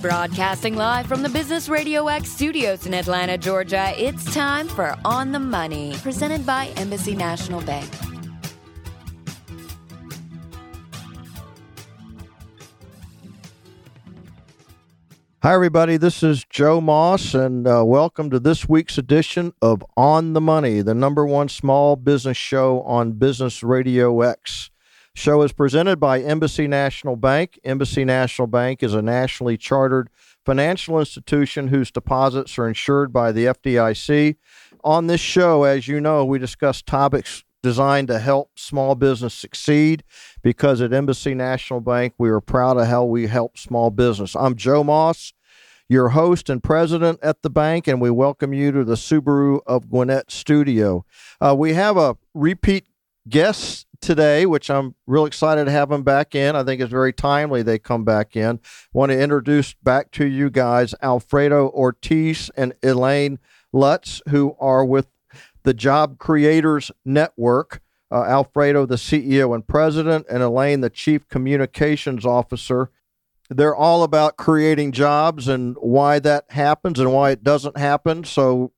Broadcasting live from the Business Radio X studios in Atlanta, Georgia, it's time for On the Money, presented by Embassy National Bank. Hi, everybody. This is Joe Moss, and uh, welcome to this week's edition of On the Money, the number one small business show on Business Radio X. Show is presented by Embassy National Bank. Embassy National Bank is a nationally chartered financial institution whose deposits are insured by the FDIC. On this show, as you know, we discuss topics designed to help small business succeed because at Embassy National Bank, we are proud of how we help small business. I'm Joe Moss, your host and president at the bank, and we welcome you to the Subaru of Gwinnett studio. Uh, we have a repeat guest today, which I'm real excited to have them back in. I think it's very timely they come back in. Want to introduce back to you guys Alfredo Ortiz and Elaine Lutz, who are with the Job Creators Network. Uh, Alfredo, the CEO and president, and Elaine, the chief communications officer. They're all about creating jobs and why that happens and why it doesn't happen. So,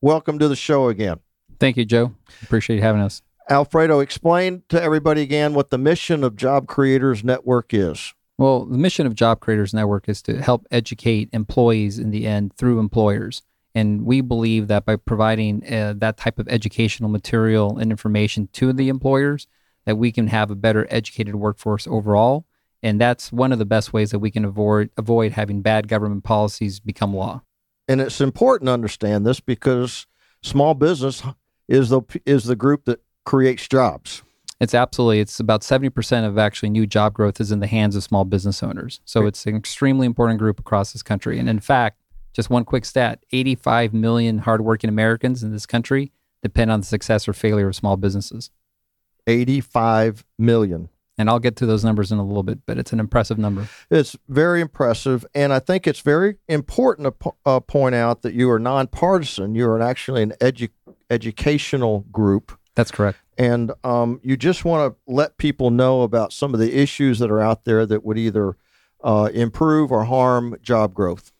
welcome to the show again. Thank you, Joe. Appreciate having us. Alfredo, explain to everybody again what the mission of Job Creators Network is. Well, the mission of Job Creators Network is to help educate employees in the end through employers. And we believe that by providing uh, that type of educational material and information to the employers, that we can have a better educated workforce overall. And that's one of the best ways that we can avoid avoid having bad government policies become law. And it's important to understand this because small business is the is the group that creates jobs. It's absolutely. It's about 70% of actually new job growth is in the hands of small business owners. So it's an extremely important group across this country. And in fact, just one quick stat 85 million hardworking Americans in this country depend on the success or failure of small businesses. 85 million. And I'll get to those numbers in a little bit, but it's an impressive number. It's very impressive. And I think it's very important to po- uh, point out that you are nonpartisan. You are actually an edu- educational group that's correct. And um, you just want to let people know about some of the issues that are out there that would either uh, improve or harm job growth.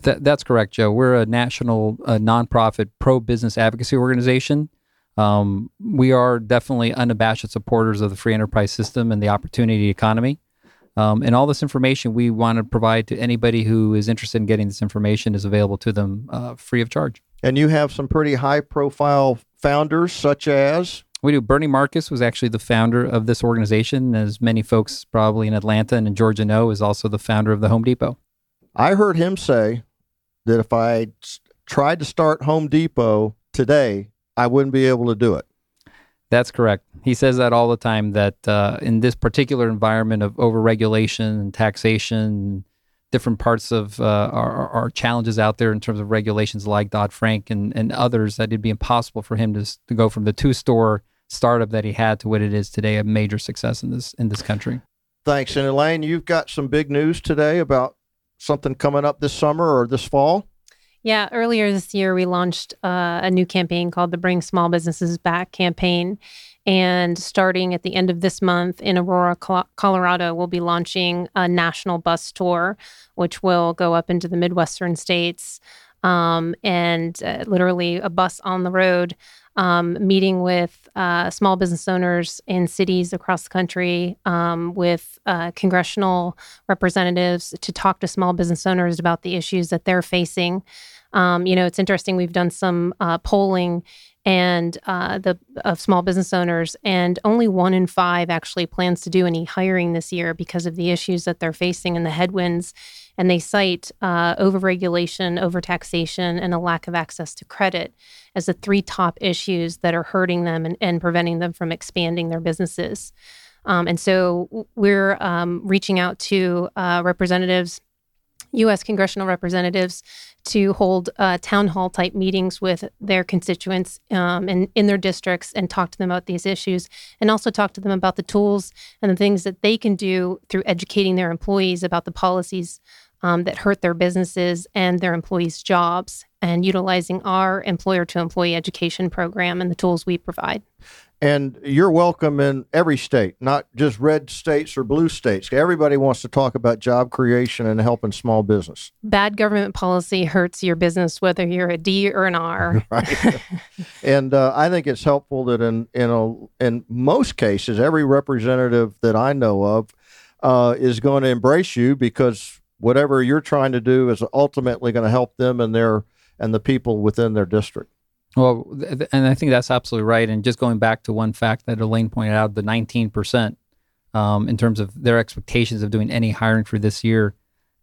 That, that's correct, Joe. We're a national uh, nonprofit pro business advocacy organization. Um, we are definitely unabashed supporters of the free enterprise system and the opportunity economy. Um, and all this information we want to provide to anybody who is interested in getting this information is available to them uh, free of charge. And you have some pretty high profile founders, such as? We do. Bernie Marcus was actually the founder of this organization, as many folks probably in Atlanta and in Georgia know, is also the founder of the Home Depot. I heard him say that if I tried to start Home Depot today, I wouldn't be able to do it. That's correct. He says that all the time that uh, in this particular environment of overregulation and taxation, different parts of uh, our, our, challenges out there in terms of regulations like Dodd Frank and, and others, that it'd be impossible for him to, to go from the two store startup that he had to what it is today, a major success in this in this country. Thanks. And Elaine, you've got some big news today about something coming up this summer or this fall. Yeah, earlier this year, we launched uh, a new campaign called the Bring Small Businesses Back campaign. And starting at the end of this month in Aurora, Colorado, we'll be launching a national bus tour, which will go up into the Midwestern states. Um, and uh, literally a bus on the road, um, meeting with uh, small business owners in cities across the country, um, with uh, congressional representatives to talk to small business owners about the issues that they're facing. Um, you know, it's interesting. We've done some uh, polling and uh, the of small business owners, and only one in five actually plans to do any hiring this year because of the issues that they're facing and the headwinds. And they cite uh, overregulation, overtaxation, and a lack of access to credit as the three top issues that are hurting them and, and preventing them from expanding their businesses. Um, and so we're um, reaching out to uh, representatives U.S. congressional representatives to hold uh, town hall type meetings with their constituents um, and in their districts and talk to them about these issues and also talk to them about the tools and the things that they can do through educating their employees about the policies um, that hurt their businesses and their employees' jobs and utilizing our employer to employee education program and the tools we provide. And you're welcome in every state, not just red states or blue states. Everybody wants to talk about job creation and helping small business. Bad government policy hurts your business whether you're a D or an R. right. and uh, I think it's helpful that in in a, in most cases, every representative that I know of uh, is going to embrace you because whatever you're trying to do is ultimately going to help them and their and the people within their district. Well, th- and I think that's absolutely right. And just going back to one fact that Elaine pointed out, the 19% um, in terms of their expectations of doing any hiring for this year,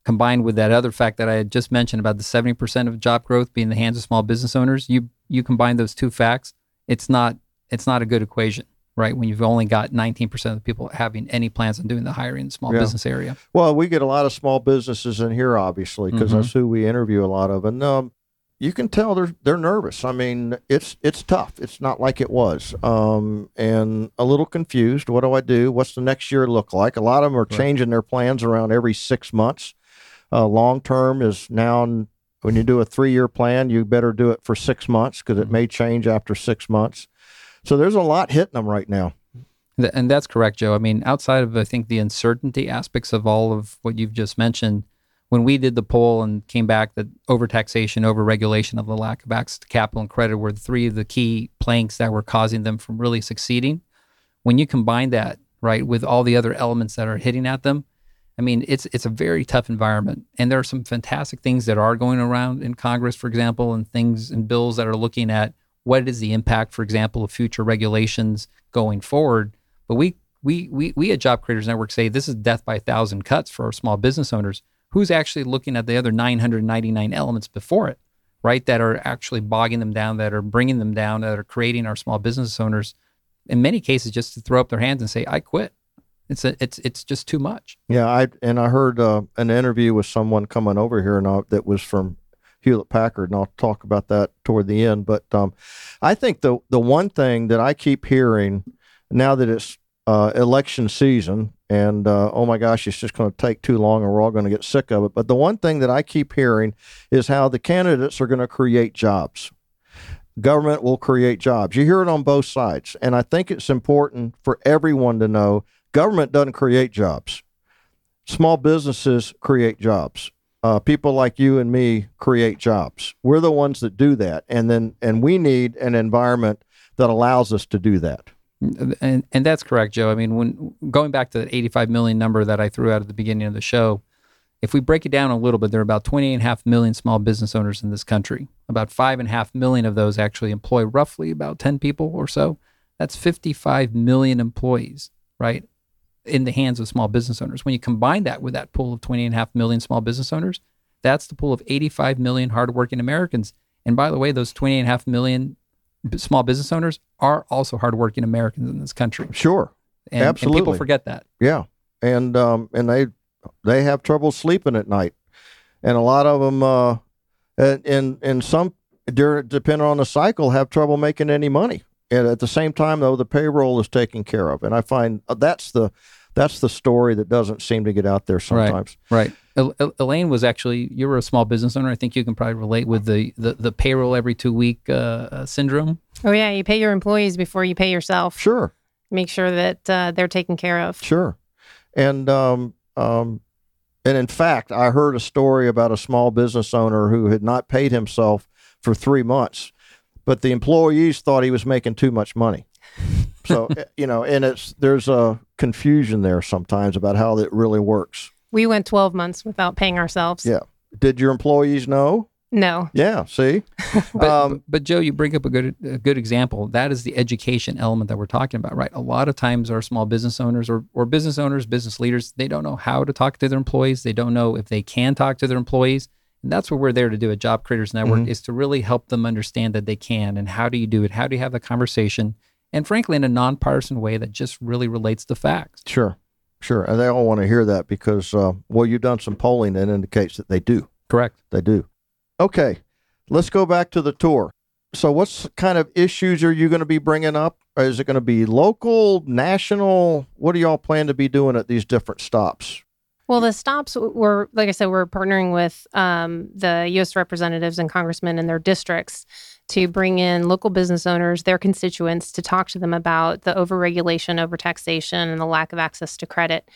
combined with that other fact that I had just mentioned about the 70% of job growth being in the hands of small business owners, you you combine those two facts, it's not it's not a good equation right? When you've only got 19% of the people having any plans on doing the hiring in the small yeah. business area. Well, we get a lot of small businesses in here, obviously, because mm-hmm. that's who we interview a lot of. And um, you can tell they're they're nervous. I mean, it's it's tough. It's not like it was, um, and a little confused. What do I do? What's the next year look like? A lot of them are right. changing their plans around every six months. Uh, long term is now when you do a three year plan, you better do it for six months because mm-hmm. it may change after six months. So there's a lot hitting them right now. And that's correct, Joe. I mean, outside of I think the uncertainty aspects of all of what you've just mentioned, when we did the poll and came back that overtaxation, overregulation of the lack of access to capital and credit were three of the key planks that were causing them from really succeeding. When you combine that, right, with all the other elements that are hitting at them, I mean, it's it's a very tough environment. And there are some fantastic things that are going around in Congress, for example, and things and bills that are looking at what is the impact, for example, of future regulations going forward. But we we we we at Job Creators Network say this is death by a thousand cuts for our small business owners who's actually looking at the other 999 elements before it, right? That are actually bogging them down, that are bringing them down, that are creating our small business owners, in many cases, just to throw up their hands and say, "I quit." It's a, it's it's just too much. Yeah, I and I heard uh, an interview with someone coming over here and uh, that was from Hewlett Packard, and I'll talk about that toward the end. But um, I think the the one thing that I keep hearing now that it's uh, election season and uh, oh my gosh, it's just going to take too long and we're all going to get sick of it. But the one thing that I keep hearing is how the candidates are going to create jobs. Government will create jobs. You hear it on both sides. And I think it's important for everyone to know government doesn't create jobs, small businesses create jobs. Uh, people like you and me create jobs. We're the ones that do that, and then and we need an environment that allows us to do that. And and that's correct, Joe. I mean, when going back to the 85 million number that I threw out at the beginning of the show, if we break it down a little bit, there are about 28.5 million small business owners in this country. About 5.5 million of those actually employ roughly about 10 people or so. That's 55 million employees, right, in the hands of small business owners. When you combine that with that pool of 28.5 million small business owners, that's the pool of 85 million hardworking Americans. And by the way, those 28.5 million small business owners are also hardworking Americans in this country. Sure, and, absolutely. And people forget that. Yeah, and um, and they they have trouble sleeping at night, and a lot of them, uh, in in some, depending on the cycle, have trouble making any money. And at the same time, though, the payroll is taken care of, and I find uh, that's the that's the story that doesn't seem to get out there sometimes. Right. right. Elaine was actually you were a small business owner. I think you can probably relate with the the, the payroll every two week uh, uh, syndrome. Oh yeah, you pay your employees before you pay yourself. Sure. Make sure that uh, they're taken care of. Sure. And um, um, and in fact, I heard a story about a small business owner who had not paid himself for three months, but the employees thought he was making too much money. So eh, you know, and it's there's a confusion there sometimes about how it really works. We went 12 months without paying ourselves. Yeah. Did your employees know? No. Yeah. See. but, um, but Joe, you bring up a good a good example. That is the education element that we're talking about, right? A lot of times, our small business owners or or business owners, business leaders, they don't know how to talk to their employees. They don't know if they can talk to their employees. And that's what we're there to do at Job Creators Network mm-hmm. is to really help them understand that they can and how do you do it? How do you have the conversation? and frankly, in a nonpartisan way that just really relates to facts. Sure, sure. And they all want to hear that because, uh, well, you've done some polling that indicates that they do. Correct. They do. Okay, let's go back to the tour. So, what kind of issues are you going to be bringing up? Is it going to be local, national? What do y'all plan to be doing at these different stops? Well, the stops were, like I said, we're partnering with um, the U.S. representatives and congressmen in their districts to bring in local business owners, their constituents, to talk to them about the overregulation, overtaxation, and the lack of access to credit.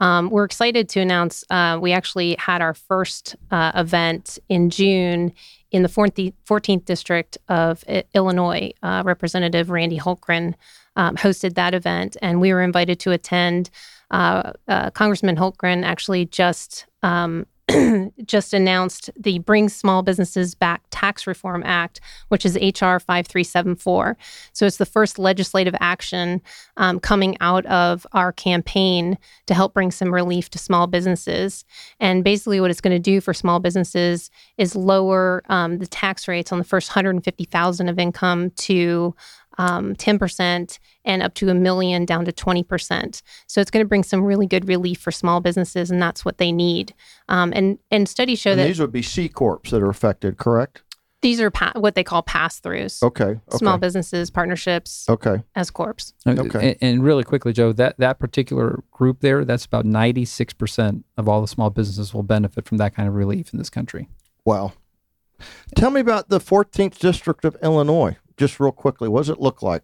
Um, we're excited to announce uh, we actually had our first uh, event in June in the 14th district of Illinois. Uh, Representative Randy Hultgren um, hosted that event, and we were invited to attend. Uh, uh, Congressman Hultgren actually just um, just announced the Bring Small Businesses Back Tax Reform Act, which is HR 5374. So it's the first legislative action um, coming out of our campaign to help bring some relief to small businesses. And basically, what it's going to do for small businesses is lower um, the tax rates on the first 150,000 of income to um, 10% and up to a million down to 20%. So it's going to bring some really good relief for small businesses, and that's what they need. Um, and, and studies show And that these would be C corps that are affected, correct? these are pa- what they call pass throughs. Okay. okay. Small businesses, partnerships, Okay. S corps. Okay. And, and really quickly, Joe, that, that particular group there, that's about 96% of all the small businesses will benefit from that kind of relief in this country. Wow. Tell me about the 14th district of Illinois, just real quickly. What does it look like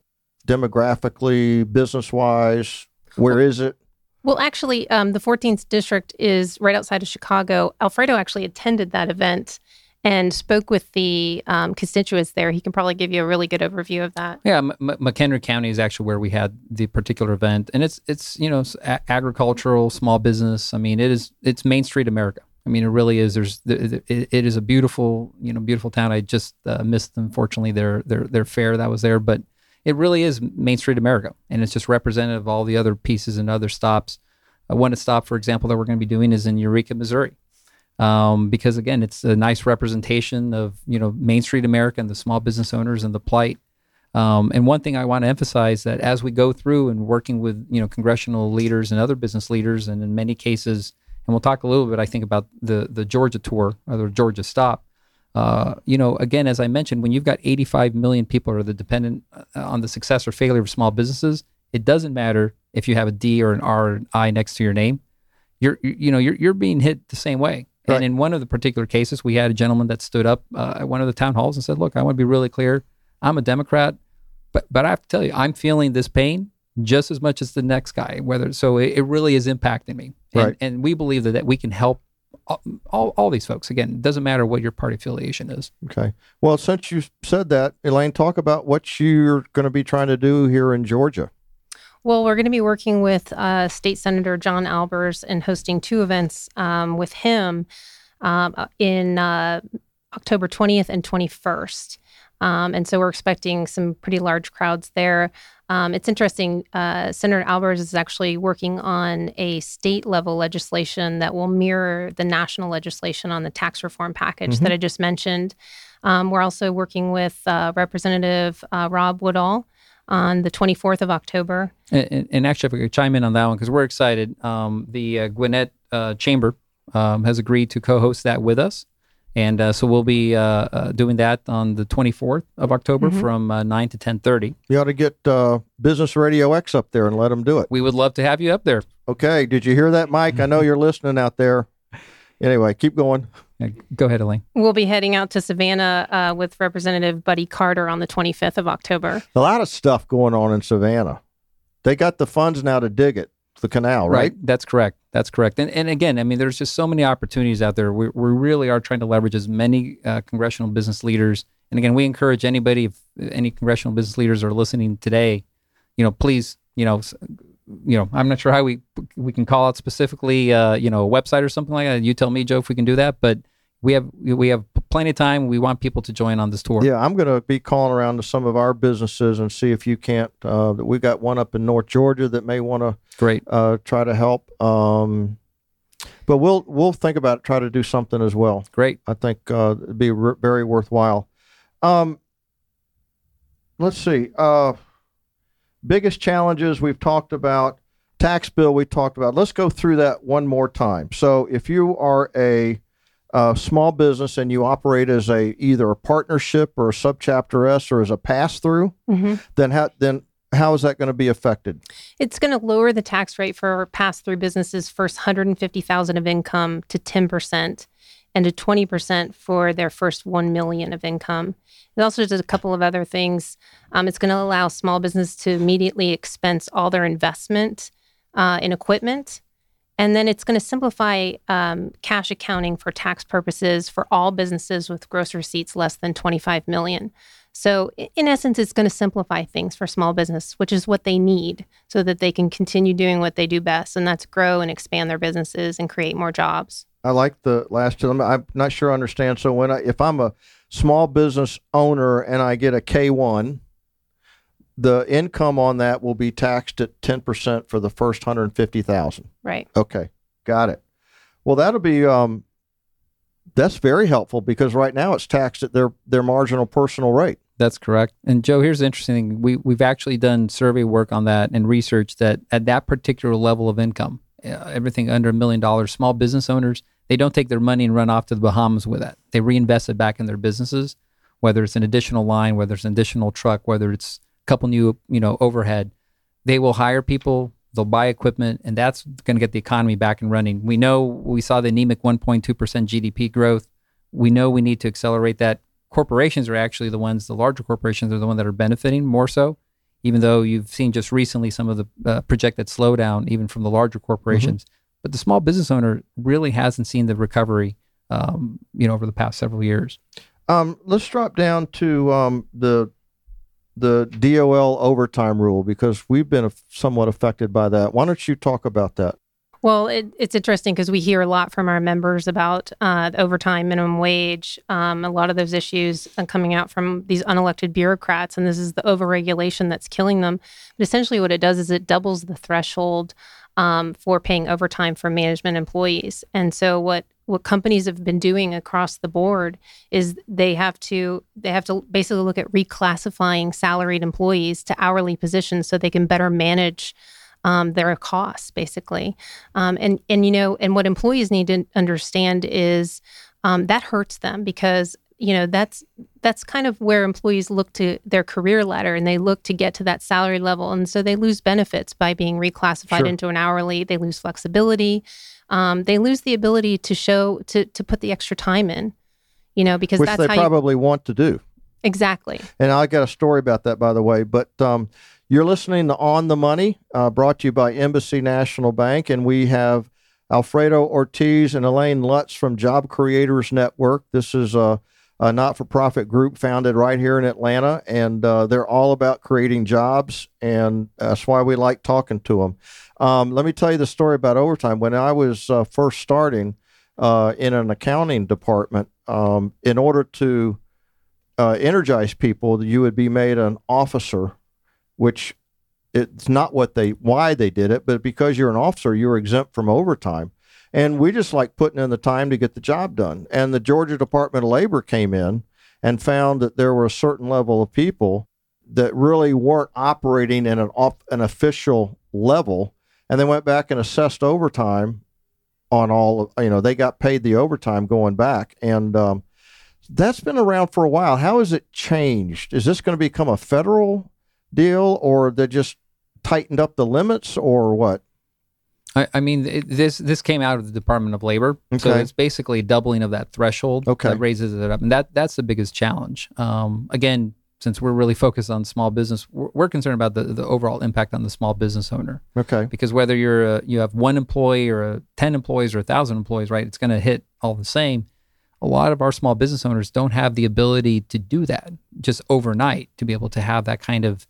demographically, business wise? Where is it? Well, actually, um, the 14th district is right outside of Chicago. Alfredo actually attended that event and spoke with the um, constituents there. He can probably give you a really good overview of that. Yeah, M- M- McHenry County is actually where we had the particular event, and it's it's you know s- a- agricultural, small business. I mean, it is it's Main Street America. I mean, it really is. There's it, it it is a beautiful you know beautiful town. I just uh, missed unfortunately their their their fair that was there, but it really is Main Street America, and it's just representative of all the other pieces and other stops. Uh, one stop, for example, that we're going to be doing is in Eureka, Missouri um, because again, it's a nice representation of you know Main Street America and the small business owners and the plight. Um, and one thing I want to emphasize that as we go through and working with you know congressional leaders and other business leaders, and in many cases, and we'll talk a little bit, I think, about the the Georgia tour or the Georgia stop. Uh, you know, again, as I mentioned, when you've got 85 million people are the dependent uh, on the success or failure of small businesses, it doesn't matter if you have a D or an R or an I next to your name. You're, you you know, you're, you're being hit the same way. Right. And in one of the particular cases, we had a gentleman that stood up uh, at one of the town halls and said, "Look, I want to be really clear. I'm a Democrat, but but I have to tell you, I'm feeling this pain just as much as the next guy. Whether so, it, it really is impacting me. And, Right. and we believe that, that we can help all, all, all these folks. Again, it doesn't matter what your party affiliation is. Okay. Well, since you said that, Elaine, talk about what you're going to be trying to do here in Georgia. Well, we're going to be working with uh, State Senator John Albers and hosting two events um, with him um, uh, in uh, October 20th and 21st. Um, and so we're expecting some pretty large crowds there. Um, it's interesting. Uh, Senator Albers is actually working on a state level legislation that will mirror the national legislation on the tax reform package that I just mentioned. Um, we're also working with uh, Representative uh, Rob Woodall on the 24th of October. And, and- actually, if I could chime in on that one, because we're excited. Um, the uh, Gwinnett uh, Chamber um, has agreed to co-host that with us, and uh, so we'll be uh, uh, doing that on the 24th of October from uh, 9 to 10:30. You ought to get uh, Business Radio X up there and let them do it. We would love to have you up there. Okay. Did you hear that, Mike? I know you're listening out there. Anyway, keep going. Go ahead, Elaine. We'll be heading out to Savannah uh, with Representative Buddy Carter on the 25th of October. A lot of stuff going on in Savannah. They got the funds now to dig it, the canal, right? That's correct. That's correct. And, and again, I mean, there's just so many opportunities out there. We, we really are trying to leverage as many uh, congressional business leaders. And again, we encourage anybody, if any congressional business leaders are listening today, you know, please, you know, you know, I'm not sure how we we can call out specifically, uh, you know, a website or something like that. You tell me, Joe, if we can do that. But we have we have plenty of time. We want people to join on this tour. Yeah, I'm going to be calling around to some of our businesses and see if you can't. Uh, we've got one up in North Georgia that may want to Great. uh, try to help. Um, but we'll we'll think about it, try to do something as well. Great. I think uh, it'd be re- very worthwhile. Um, let's see. Uh, biggest challenges we've talked about. Tax bill we talked about. Let's go through that one more time. So if you are a uh, small business and you operate as a either a partnership or a subchapter S or as a pass through, then how then how is that going to be affected? It's going to lower the tax rate for pass through businesses first 150,000 of income to 10%. and to 20% for their first 1 million of income. It also does a couple of other things. Um, it's going to allow small business to immediately expense all their investment uh, in equipment. And then it's going to simplify um, cash accounting for tax purposes for all businesses with gross receipts less than 25 million. So, in essence, it's going to simplify things for small business, which is what they need so that they can continue doing what they do best, and that's grow and expand their businesses and create more jobs. I like the last two. I'm not sure I understand. So, when I, if I'm a small business owner and I get a K1, the income on that will be taxed at 10% for the first 150,000. Right. Okay. Got it. Well, that'll be um that's very helpful because right now it's taxed at their their marginal personal rate. That's correct. And Joe, here's the interesting thing. We we've actually done survey work on that and research that at that particular level of income, uh, everything under a million dollars, small business owners, they don't take their money and run off to the Bahamas with it. They reinvest it back in their businesses, whether it's an additional line, whether it's an additional truck, whether it's a couple new, you know, overhead. They will hire people, they'll buy equipment, and that's going to get the economy back and running. We know we saw the anemic 1.2% GDP growth. We know we need to accelerate that corporations are actually the ones, the larger corporations are the ones that are benefiting more so, even though you've seen just recently some of the uh, projected slowdown, even from the larger corporations. Mm-hmm. But the small business owner really hasn't seen the recovery, um, you know, over the past several years. Um, let's drop down to um, the the DOL overtime rule because we've been somewhat affected by that. Why don't you talk about that? Well, it, it's interesting because we hear a lot from our members about uh, overtime, minimum wage. Um, a lot of those issues are coming out from these unelected bureaucrats, and this is the overregulation that's killing them. But essentially, what it does is it doubles the threshold um, for paying overtime for management employees. And so, what what companies have been doing across the board is they have to they have to basically look at reclassifying salaried employees to hourly positions so they can better manage um, their costs basically. Um, and and you know, and what employees need to understand is um, that hurts them because you know that's that's kind of where employees look to their career ladder and they look to get to that salary level. And so they lose benefits by being reclassified sure. into an hourly. They lose flexibility. Um, they lose the ability to show to to put the extra time in you know because which that's they probably you, want to do. Exactly. And i got a story about that by the way. But um, you're listening to On the Money, uh, brought to you by Embassy National Bank, and we have Alfredo Ortiz and Elaine Lutz from Job Creators Network. This is a, a not for profit group founded right here in Atlanta, and uh, they're all about creating jobs, and that's why we like talking to them. Um, let me tell you the story about overtime. When I was uh, first starting uh, in an accounting department, um, in order to uh, energize people, you would be made an officer which it's not what they why they did it, but because you're an officer, you're exempt from overtime. And we just like putting in the time to get the job done. And the Georgia Department of Labor came in and found that there were a certain level of people that really weren't operating in an off, an official level, and they went back and assessed overtime on all of you know they got paid the overtime going back, and um, that's been around for a while. How has it changed? Is this going to become a federal deal, or they just tightened up the limits, or what? I, I mean, it, this this came out of the Department of Labor, okay. so it's basically doubling of that threshold. Okay, that raises it up, and that that's the biggest challenge. Um, again, since we're really focused on small business, we're, we're, concerned about the, the overall impact on the small business owner. Okay. Because whether you're a, you have one employee or a, 10 employees or a thousand employees, right, it's going to hit all the same. A lot of our small business owners don't have the ability to do that just overnight to be able to have that kind of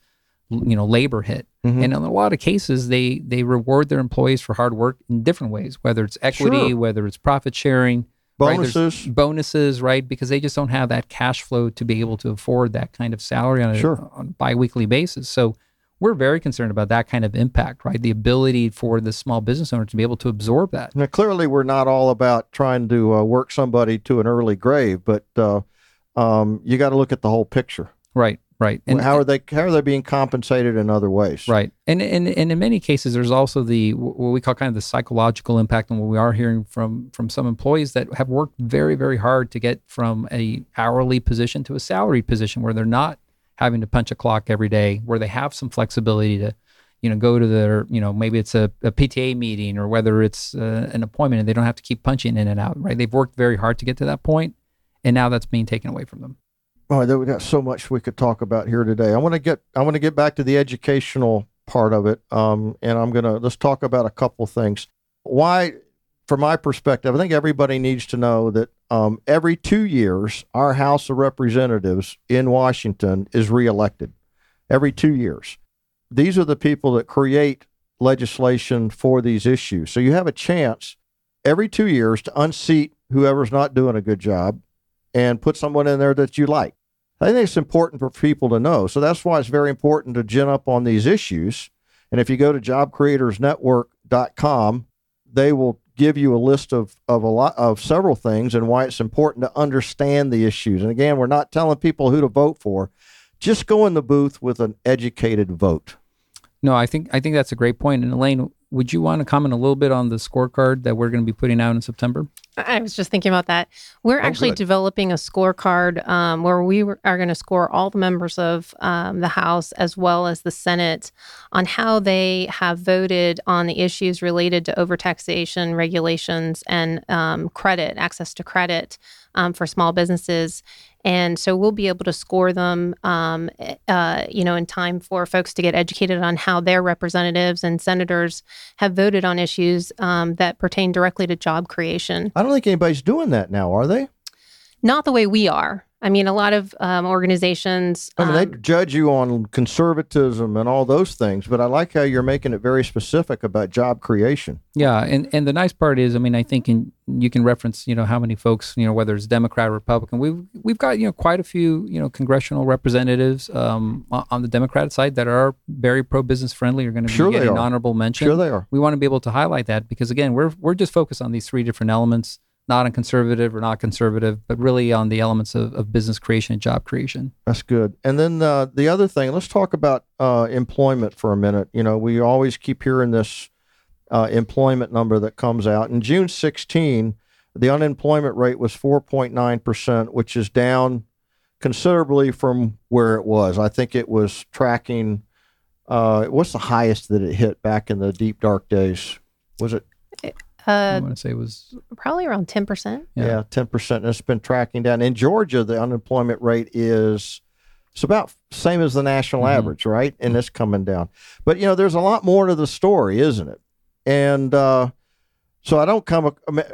you know labor hit mm-hmm. and in a lot of cases they they reward their employees for hard work in different ways whether it's equity sure. whether it's profit sharing bonuses right? bonuses right because they just don't have that cash flow to be able to afford that kind of salary on a, sure. on a biweekly basis so we're very concerned about that kind of impact right the ability for the small business owner to be able to absorb that now clearly we're not all about trying to uh, work somebody to an early grave but uh, um, you got to look at the whole picture right Right. And how are they how are they being compensated in other ways? Right. And and, and in many cases there's also the what we call kind of the psychological impact and what we are hearing from from some employees that have worked very very hard to get from a hourly position to a salaried position where they're not having to punch a clock every day, where they have some flexibility to you know go to their you know maybe it's a, a PTA meeting or whether it's uh, an appointment and they don't have to keep punching in and out. Right? They've worked very hard to get to that point, and now that's being taken away from them. Oh, there we got so much we could talk about here today. I want to get I want to get back to the educational part of it, um, and I'm gonna let's talk about a couple things. Why, from my perspective, I think everybody needs to know that um, every two years, our House of Representatives in Washington is reelected. Every two years, these are the people that create legislation for these issues. So you have a chance every two years to unseat whoever's not doing a good job and put someone in there that you like. I think it's important for people to know. So that's why it's very important to gin up on these issues. And if you go to jobcreatorsnetwork.com, they will give you a list of, of a lot of several things and why it's important to understand the issues. And again, we're not telling people who to vote for. Just go in the booth with an educated vote. No, I think I think that's a great point. And Elaine, would you want to comment a little bit on the scorecard that we're going to be putting out in September? I was just thinking about that. We're Oh, actually good. developing a scorecard um, where we were- are going to score all the members of um, the House as well as the Senate on how they have voted on the issues related to overtaxation regulations and um, credit, access to credit um, for small businesses. And so we'll be able to score them, um, uh, you know, in time for folks to get educated on how their representatives and senators have voted on issues um, that pertain directly to job creation. I don't think anybody's doing that now, are they? Not the way we are. I mean, a lot of um, organizations. I mean, they um, judge you on conservatism and all those things, but I like how you're making it very specific about job creation. Yeah, and and the nice part is, I mean, I think in, you can reference, you know, how many folks, you know, whether it's Democrat or Republican, we've we've got you know quite a few, you know, congressional representatives um, on on the Democratic side that are very pro business friendly. Are going to be Sure they getting are. honorable mention. Sure, they are. we want to be able to highlight that because again, we're we're just focused on these three different elements, not on conservative or not conservative, but really on the elements of, of business creation and job creation. That's good. And then uh, the other thing, let's talk about uh, employment for a minute. You know, we always keep hearing this uh, employment number that comes out. In June 16, the unemployment rate was 4.9%, which is down considerably from where it was. I think it was tracking, uh, what's the highest that it hit back in the deep, dark days? Was it I uh, want to say it was probably around 10%. Yeah. Yeah, ten percent. And it's been tracking down. In Georgia, the unemployment rate is it's about same as the national Mhm. average, right? And it's coming down. But you know, there's a lot more to the story, isn't it? And uh, so I don't come. I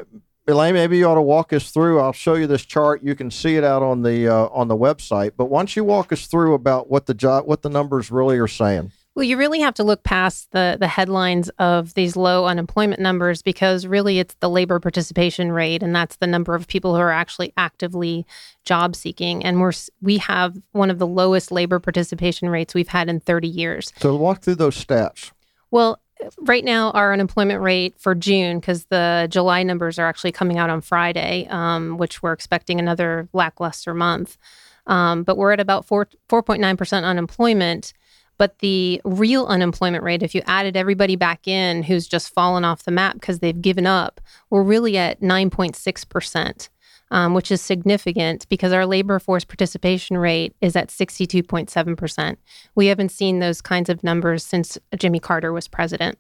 Elaine, maybe you ought to walk us through. I'll show you this chart. You can see it out on the uh, on the website. But why don't you walk us through about what the job, what the numbers really are saying? Well, you really have to look past the the headlines of these low unemployment numbers because really it's the labor participation rate, and that's the number of people who are actually actively job seeking. And we're we have one of the lowest labor participation rates we've had in 30 years. So walk through those stats. Well, right now our unemployment rate for June, because the July numbers are actually coming out on Friday, um, which we're expecting another lackluster month. Um, but we're at about four four point nine percent unemployment. But the real unemployment rate, if you added everybody back in who's just fallen off the map because they've given up, we're really at nine point six percent. Um, which is significant because our labor force participation rate is at 62.7%. We haven't seen those kinds of numbers since Jimmy Carter was president.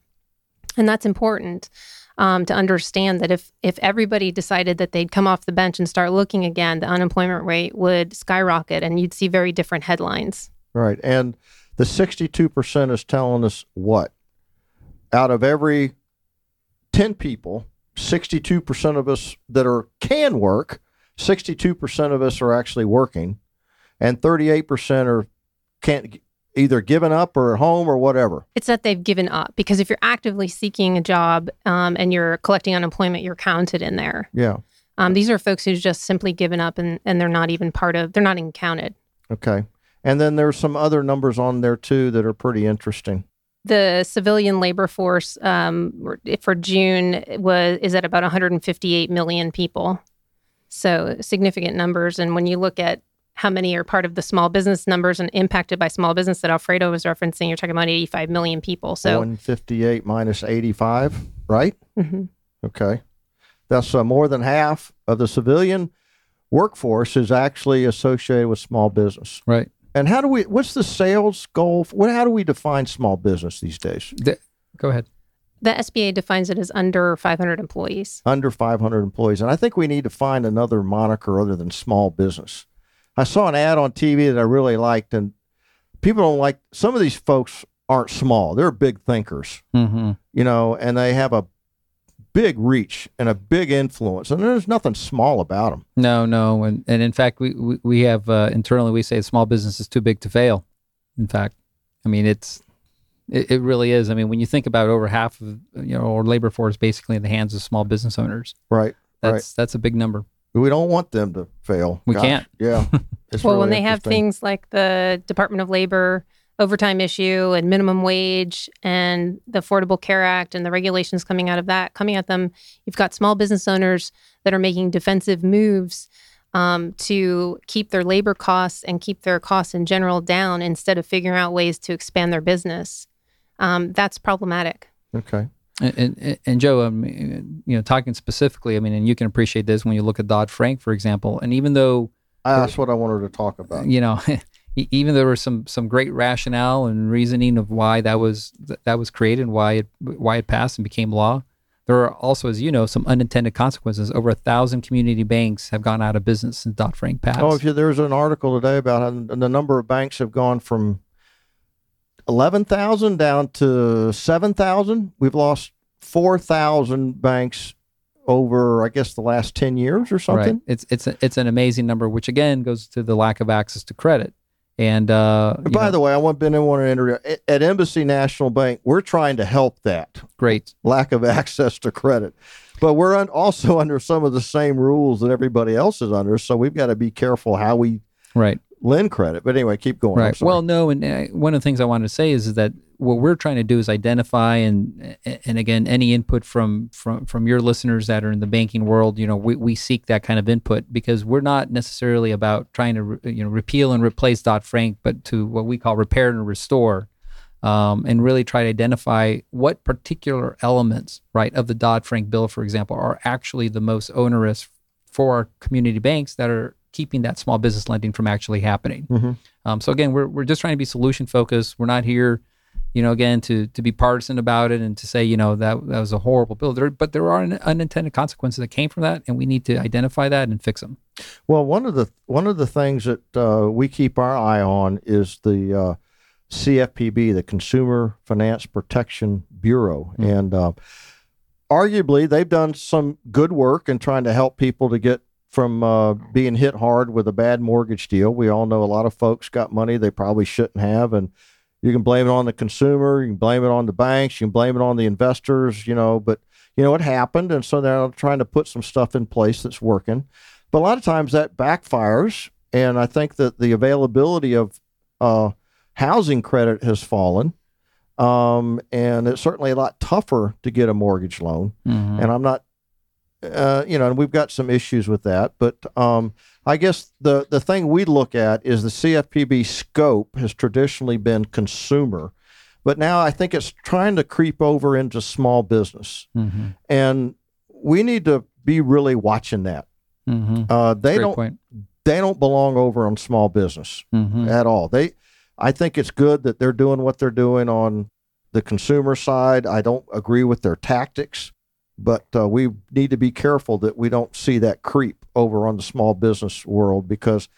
And that's important um, to understand that if, if everybody decided that they'd come off the bench and start looking again, the unemployment rate would skyrocket and you'd see very different headlines. Right. And the 62% is telling us what? Out of every 10 people, 62% of us that are can work, 62% of us are actually working, and 38% are can't either given up or at home or whatever. It's that they've given up because if you're actively seeking a job um, and you're collecting unemployment, you're counted in there. Yeah. Um, these are folks who've just simply given up and, and they're not even part of, they're not even counted. Okay. And then there's some other numbers on there too that are pretty interesting. the civilian labor force um, for June was is at about 158 million people. So significant numbers. And when you look at how many are part of the small business numbers and impacted by small business that Alfredo was referencing, you're talking about 85 million people. So 158 minus 85, right? Mhm. Okay. That's uh, more than half of the civilian workforce is actually associated with small business. right. And how do we? What's the sales goal? What? How do we define small business these days? The- go ahead. The SBA defines it as under 500 employees. Under 500 employees, and I think we need to find another moniker other than small business. I saw an ad on TV that I really liked, and people don't like. Some of these folks aren't small; they're big thinkers, Mm-hmm. you know, and they have a big reach and a big influence, and there's nothing small about them. No, no, and and in fact, we we, we have uh, internally we say small business is too big to fail. In fact, I mean it's it, it really is. I mean, when you think about over half of you know our labor force basically in the hands of small business owners, Right? that's that's a big number. We don't want them to fail. We Gosh, can't. Yeah. Well, really when they have things like the Department of Labor overtime issue and minimum wage and the Affordable Care Act and the regulations coming out of that coming at them, you've got small business owners that are making defensive moves um, to keep their labor costs and keep their costs in general down instead of figuring out ways to expand their business. Um, that's problematic. Okay. And, and, and Joe, um, you know, talking specifically, I mean, and you can appreciate this when you look at Dodd Frank, for example. And even though Uh, That's what I wanted to talk about. you know, even there was some some great rationale and reasoning of why that was that was created, and why it why it passed and became law. There are also, as you know, some unintended consequences. Over a thousand community banks have gone out of business since Dodd Frank passed. Oh, if you, there's an article today about how the number of banks have gone from 11,000 down to 7,000. We've lost 4,000 banks over, I guess, the last 10 years or something. Right. It's it's a, it's an amazing number, which again goes to the lack of access to credit. And uh, By know, the way, I want been in one interview at, at Embassy National Bank. We're trying to help that great. lack of access to credit, but we're un- also under some of the same rules that everybody else is under. So we've got to be careful how we Right. Lend credit. But anyway, keep going. Right. Well, no, and uh, one of the things I wanted to say is, that what we're trying to do is identify and and again any input from from from your listeners that are in the banking world, you know, we, we seek that kind of input because we're not necessarily about trying to re- you know repeal and replace Dodd Frank, but to what we call repair and restore. Um, and really try to identify what particular elements, right, of the Dodd Frank bill, for example, are actually the most onerous for our community banks that are keeping that small business lending from actually happening. Mhm. Um, so again, we're we're just trying to be solution focused. We're not here, you know, again to to be partisan about it and to say you know that that was a horrible bill. There, but there are un- unintended consequences that came from that, and we need to identify that and fix them. Well, one of the one of the things that uh, we keep our eye on is the uh, CFPB, the Consumer Finance Protection Bureau, and uh, arguably they've done some good work in trying to help people to get from uh, being hit hard with a bad mortgage deal. We all know a lot of folks got money they probably shouldn't have, and you can blame it on the consumer, you can blame it on the banks, you can blame it on the investors, you know, but you know it happened, and so they're trying to put some stuff in place that's working. But a lot of times that backfires, and I think that the availability of uh, housing credit has fallen, um, and it's certainly a lot tougher to get a mortgage loan. And I'm not, uh, you know, and we've got some issues with that. But um, I guess the the thing we look at is the CFPB scope has traditionally been consumer, but now I think it's trying to creep over into small business, Mm-hmm. and we need to be really watching that. Mm-hmm. Uh, they Great don't point. they don't belong over on small business Mm-hmm. at all. They, I think it's good that they're doing what they're doing on the consumer side. I don't agree with their tactics, but uh, we need to be careful that we don't see that creep over on the small business world because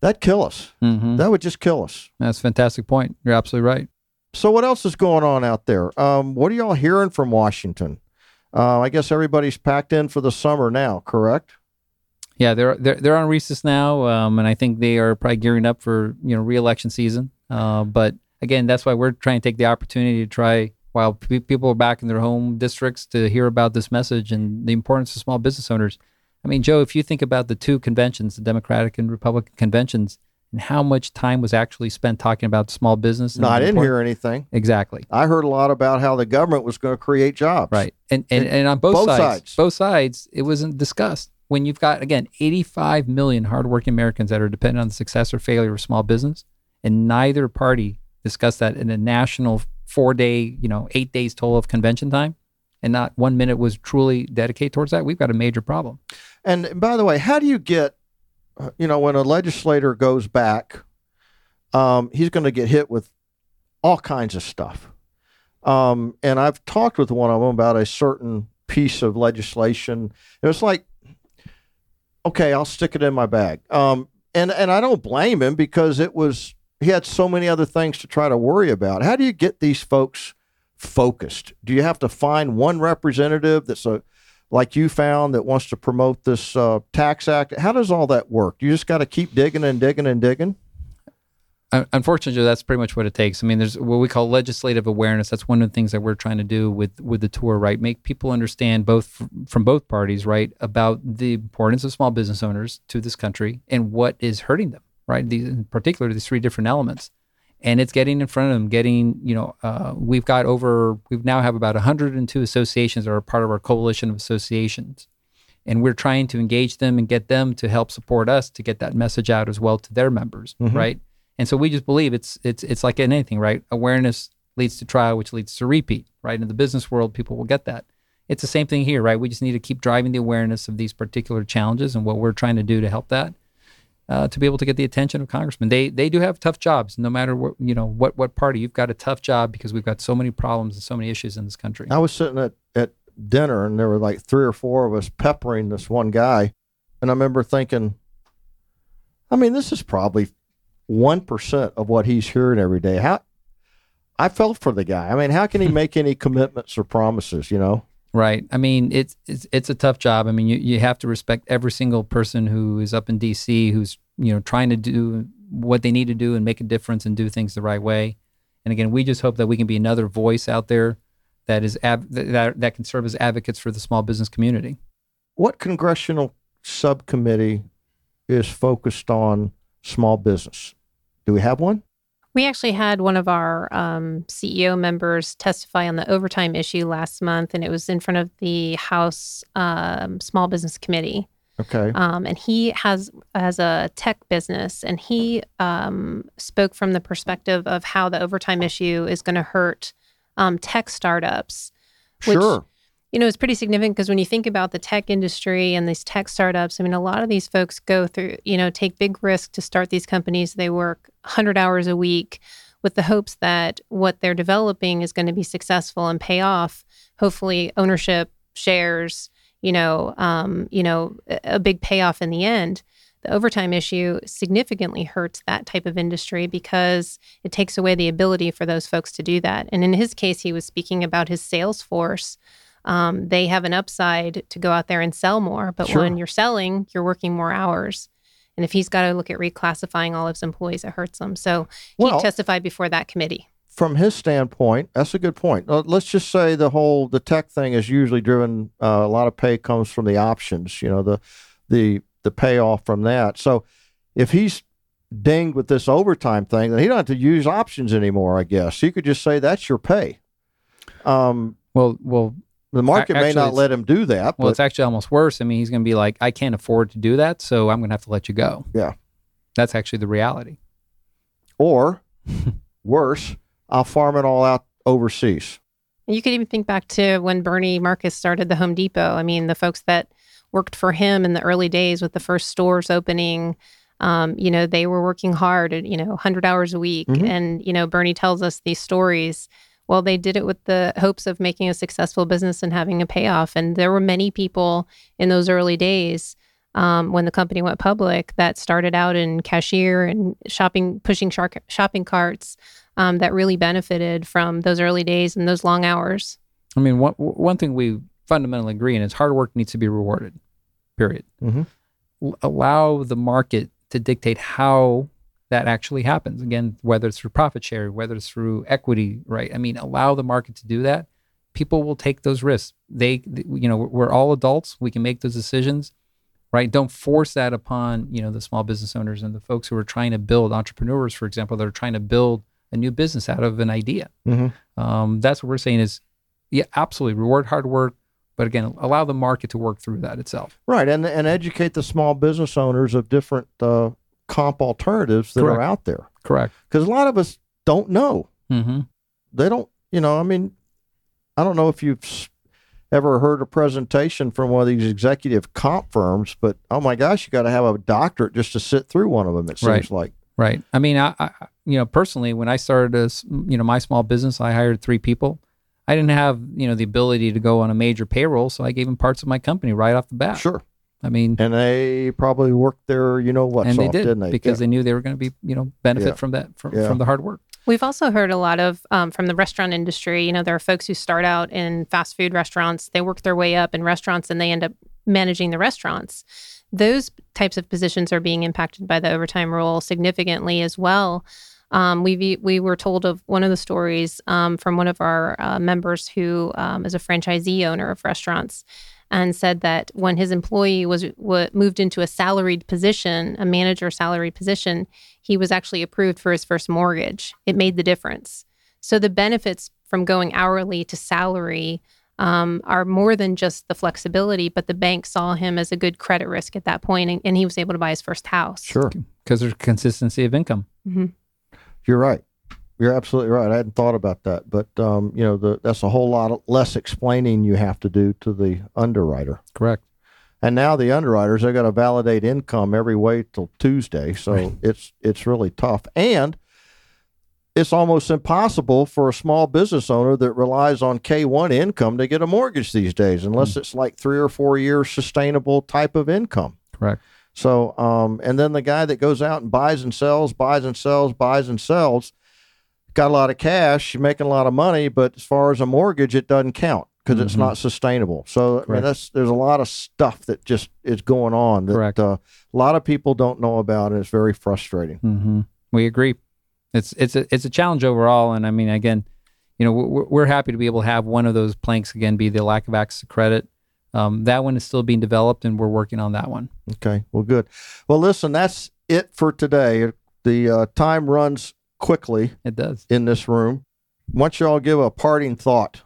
that kill us. Mm-hmm. That would just kill us. That's a fantastic point. You're absolutely right. So what else is going on out there? Um, what are y'all hearing from Washington? Uh, I guess everybody's packed in for the summer now, correct? Yeah, they're they're they're on recess now, um, and I think they are probably gearing up for you know reelection season. Uh, but again, that's why we're trying to take the opportunity to try while pe- people are back in their home districts to hear about this message and the importance of small business owners. I mean, Joe, if you think about the two conventions, the Democratic and Republican conventions, and how much time was actually spent talking about small business. and No, I didn't hear anything. exactly. I heard a lot about how the government was going to create jobs. Right. And and, and on both, Both sides, sides. both sides, it wasn't discussed. When you've got again 85 million hardworking Americans that are dependent on the success or failure of small business, and neither party discussed that in a national four day, you know, eight days total of convention time, and not one minute was truly dedicated towards that, we've got a major problem. And by the way, how do you get, you know, when a legislator goes back, um, he's going to get hit with all kinds of stuff. Um, and I've talked with one of them about a certain piece of legislation. It was like, okay, I'll stick it in my bag. Um, and and I don't blame him because it was he had so many other things to try to worry about. How do you get these folks focused? Do you have to find one representative that's a like you found that wants to promote this uh, tax act? How does all that work? You just got to keep digging and digging and digging. Unfortunately, that's pretty much what it takes. I mean, there's what we call legislative awareness. That's one of the things that we're trying to do with with the tour, right? Make people understand both from both parties, right, about the importance of small business owners to this country and what is hurting them, right? These, in particular, these three different elements. And it's getting in front of them getting you know uh, we've got over we've now have about 102 associations that are part of our coalition of associations. And we're trying to engage them and get them to help support us to get that message out as well to their members mm-hmm. right? And so we just believe it's it's it's like in anything right? Awareness leads to trial which leads to repeat right? In the business world people will get that. It's the same thing here right? We just need to keep driving the awareness of these particular challenges and what we're trying to do to help that uh, to be able to get the attention of congressmen. They they do have tough jobs, no matter what you know what what party. You've got a tough job because we've got so many problems and so many issues in this country. I was sitting at at dinner and there were like three or four of us peppering this one guy, and I remember thinking, I mean, this is probably one percent of what he's hearing every day. How I felt for the guy. I mean, how can he make any commitments or promises? You know. Right. I mean, it's it's it's a tough job. I mean, you, you have to respect every single person who is up in D.C. who's you know trying to do what they need to do and make a difference and do things the right way. And again, we just hope that we can be another voice out there that is ab- that that can serve as advocates for the small business community. What congressional subcommittee is focused on small business? Do we have one? We actually had one of our um, CEO members testify on the overtime issue last month, and it was in front of the House um, Small Business Committee. Okay. Um, and he has has a tech business, and he um, spoke from the perspective of how the overtime issue is going to hurt um, tech startups. Which, sure you know, it's pretty significant because when you think about the tech industry and these tech startups, I mean, a lot of these folks go through, you know, take big risks to start these companies. They work 100 hours a week with the hopes that what they're developing is going to be successful and pay off. Hopefully, ownership, shares, you know, um, you know, a big payoff in the end. The overtime issue significantly hurts that type of industry because it takes away the ability for those folks to do that. And in his case, he was speaking about his sales force um, they have an upside to go out there and sell more. But sure. when you're selling, you're working more hours. And if he's got to look at reclassifying all of his employees, it hurts him. So he well, testified before that committee. From his standpoint, that's a good point. Uh, let's just say the whole the tech thing is usually driven. Uh, a lot of pay comes from the options. You know the the the payoff from that. So if he's dinged with this overtime thing, then he don't have to use options anymore. I guess you could just say that's your pay. Um, well, well, the market actually, may not let him do that. Well, it's actually almost worse. I mean, he's going to be like, I can't afford to do that, so I'm going to have to let you go. Yeah. That's actually the reality. Or worse, I'll farm it all out overseas. You could even think back to when Bernie Marcus started the Home Depot. I mean, the folks that worked for him in the early days with the first stores opening, um, you know, they were working hard, you know, 100 hours a week. Mm-hmm. And, you know, Bernie tells us these stories well, they did it with the hopes of making a successful business and having a payoff. And there were many people in those early days um, when the company went public that started out in cashier and shopping, pushing shark, shopping carts um, that really benefited from those early days and those long hours. I mean, one, one thing we fundamentally agree on is hard work needs to be rewarded, period. Mm-hmm. allow the market to dictate how that actually happens. Again, whether it's through profit sharing, whether it's through equity, right? I mean, allow the market to do that. People will take those risks. They, you know, we're all adults. We can make those decisions, right? Don't force that upon, you know, the small business owners and the folks who are trying to build entrepreneurs, for example, that are trying to build a new business out of an idea. Mm-hmm. Um, that's what we're saying is, yeah, absolutely reward hard work, but again, allow the market to work through that itself. Right, and and educate the small business owners of different uh, comp alternatives that Correct. are out there. Correct. Because a lot of us don't know. Mm-hmm. They don't, you know, I mean, I don't know if you've ever heard a presentation from one of these executive comp firms, but oh my gosh, you got to have a doctorate just to sit through one of them, it seems right. like. Right. I mean, I, I you know personally when I started as you know my small business, I hired three people. I didn't have you know the ability to go on a major payroll, so I gave them parts of my company right off the bat. Sure. I mean, And they probably worked their, you know what, and they off, did didn't they? because Yeah. they knew they were going to be you know benefit Yeah. from that from, Yeah. from the hard work. We've also heard a lot of um, from the restaurant industry. You know, there are folks who start out in fast food restaurants, they work their way up in restaurants, and they end up managing the restaurants. Those types of positions are being impacted by the overtime rule significantly as well. Um, we we were told of one of the stories um, from one of our uh, members who um, is a franchisee owner of restaurants, and said that when his employee was w- moved into a salaried position, a manager salary position, he was actually approved for his first mortgage. It made the difference. So the benefits from going hourly to salary um, are more than just the flexibility, but the bank saw him as a good credit risk at that point, and, and he was able to buy his first house. Sure. because there's consistency of income. You're right. You're absolutely right. I hadn't thought about that, but um, you know, the, that's a whole lot less explaining you have to do to the underwriter. Correct. And now the underwriters—they've got to validate income every way till Tuesday, so it's it's really tough. And it's almost impossible for a small business owner that relies on K1 income to get a mortgage these days, unless it's like three or four years sustainable type of income. Correct. So, um, and then the guy that goes out and buys and sells, buys and sells, buys and sells, got a lot of cash, you're making a lot of money, but as far as a mortgage, it doesn't count because it's Mhm. not sustainable. So, I mean, that's there's a lot of stuff that just is going on that uh, a lot of people don't know about, and it's very frustrating. hmm We agree. It's it's a it's a challenge overall, and I mean, again, you know, we're, we're happy to be able to have one of those planks again be the lack of access to credit. Um, that one is still being developed, and we're working on that one. Okay, well, good. Well, listen, that's it for today. The uh, time runs quickly It does. in this room. Why don't you all give a parting thought?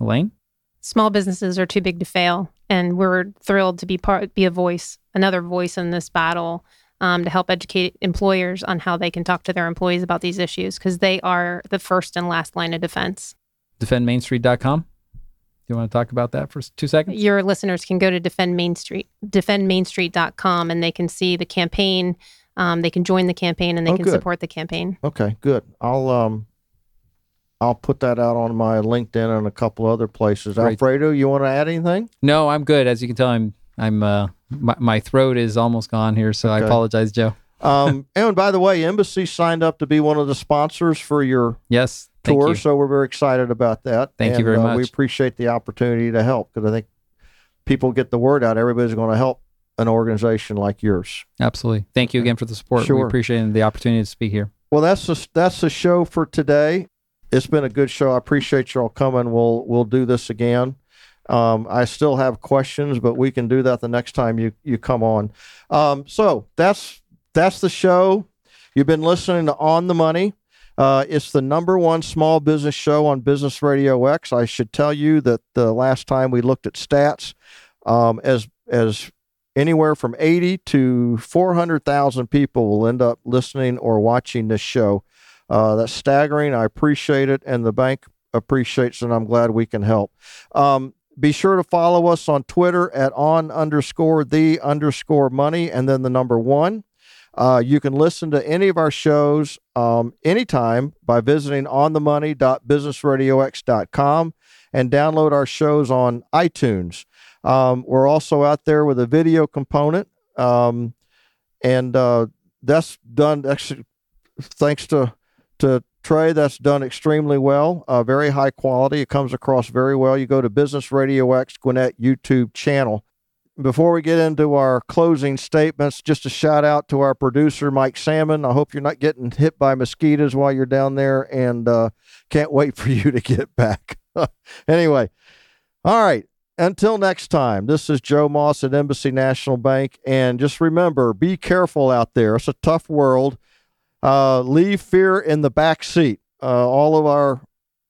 Elaine, Small businesses are too big to fail, and we're thrilled to be part, be a voice, another voice in this battle. Um, to help educate employers on how they can talk to their employees about these issues because they are the first and last line of defense. defendmainstreet.com. Do you want to talk about that for two seconds? Your listeners can go to defend Main Street, defendmainstreet.com, and they can see the campaign. Um, they can join the campaign and they Oh, can good. support the campaign. Okay, good. I'll um I'll put that out on my LinkedIn and a couple other places. Great. Alfredo, you want to add anything? No, I'm good. As you can tell, I'm I'm uh, my, my throat is almost gone here, so I apologize, Joe. Um, and by the way, Embassy signed up to be one of the sponsors for your Yes, tour, you. so we're very excited about that. Thank you very uh, We appreciate the opportunity to help because I think people get the word out. Everybody's going to help an organization like yours. Absolutely. Thank you again for the support. Sure. We appreciate the opportunity to speak here. Well, that's the, that's the show for today. It's been a good show. I appreciate you all coming. We'll we'll do this again. Um, I still have questions, but we can do that the next time you you come on. Um, so that's that's the show. You've been listening to On the Money. Uh, it's the number one small business show on Business Radio X. I should tell you that the last time we looked at stats, um, as as anywhere from 80 to 400,000 people will end up listening or watching this show. Uh, that's staggering. I appreciate it, and the bank appreciates it. I'm glad we can help. Um, be sure to follow us on Twitter at on underscore the underscore money and then the number one. Uh, you can listen to any of our shows um, anytime by visiting onthemoney.businessradiox.com and download our shows on iTunes. Um, we're also out there with a video component, um, and uh, that's done actually thanks to to Trey. That's done extremely well, uh, very high quality. It comes across very well. You go to Business Radio X Gwinnett YouTube channel. Before we get into our closing statements, just a shout out to our producer Mike Salmon. I hope you're not getting hit by mosquitoes while you're down there, and uh, can't wait for you to get back. anyway, all right. Until next time, this is Joe Moss at Embassy National Bank. And just remember be careful out there. It's a tough world. Uh, leave fear in the back seat. Uh, all of our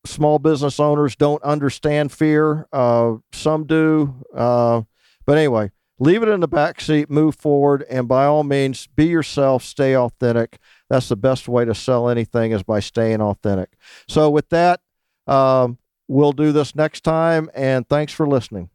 small business owners don't understand fear. Uh, some do. Uh, but anyway, leave it in the back seat, move forward, and by all means, be yourself, stay authentic. That's the best way to sell anything is by staying authentic. So, with that, um, we'll do this next time, and thanks for listening.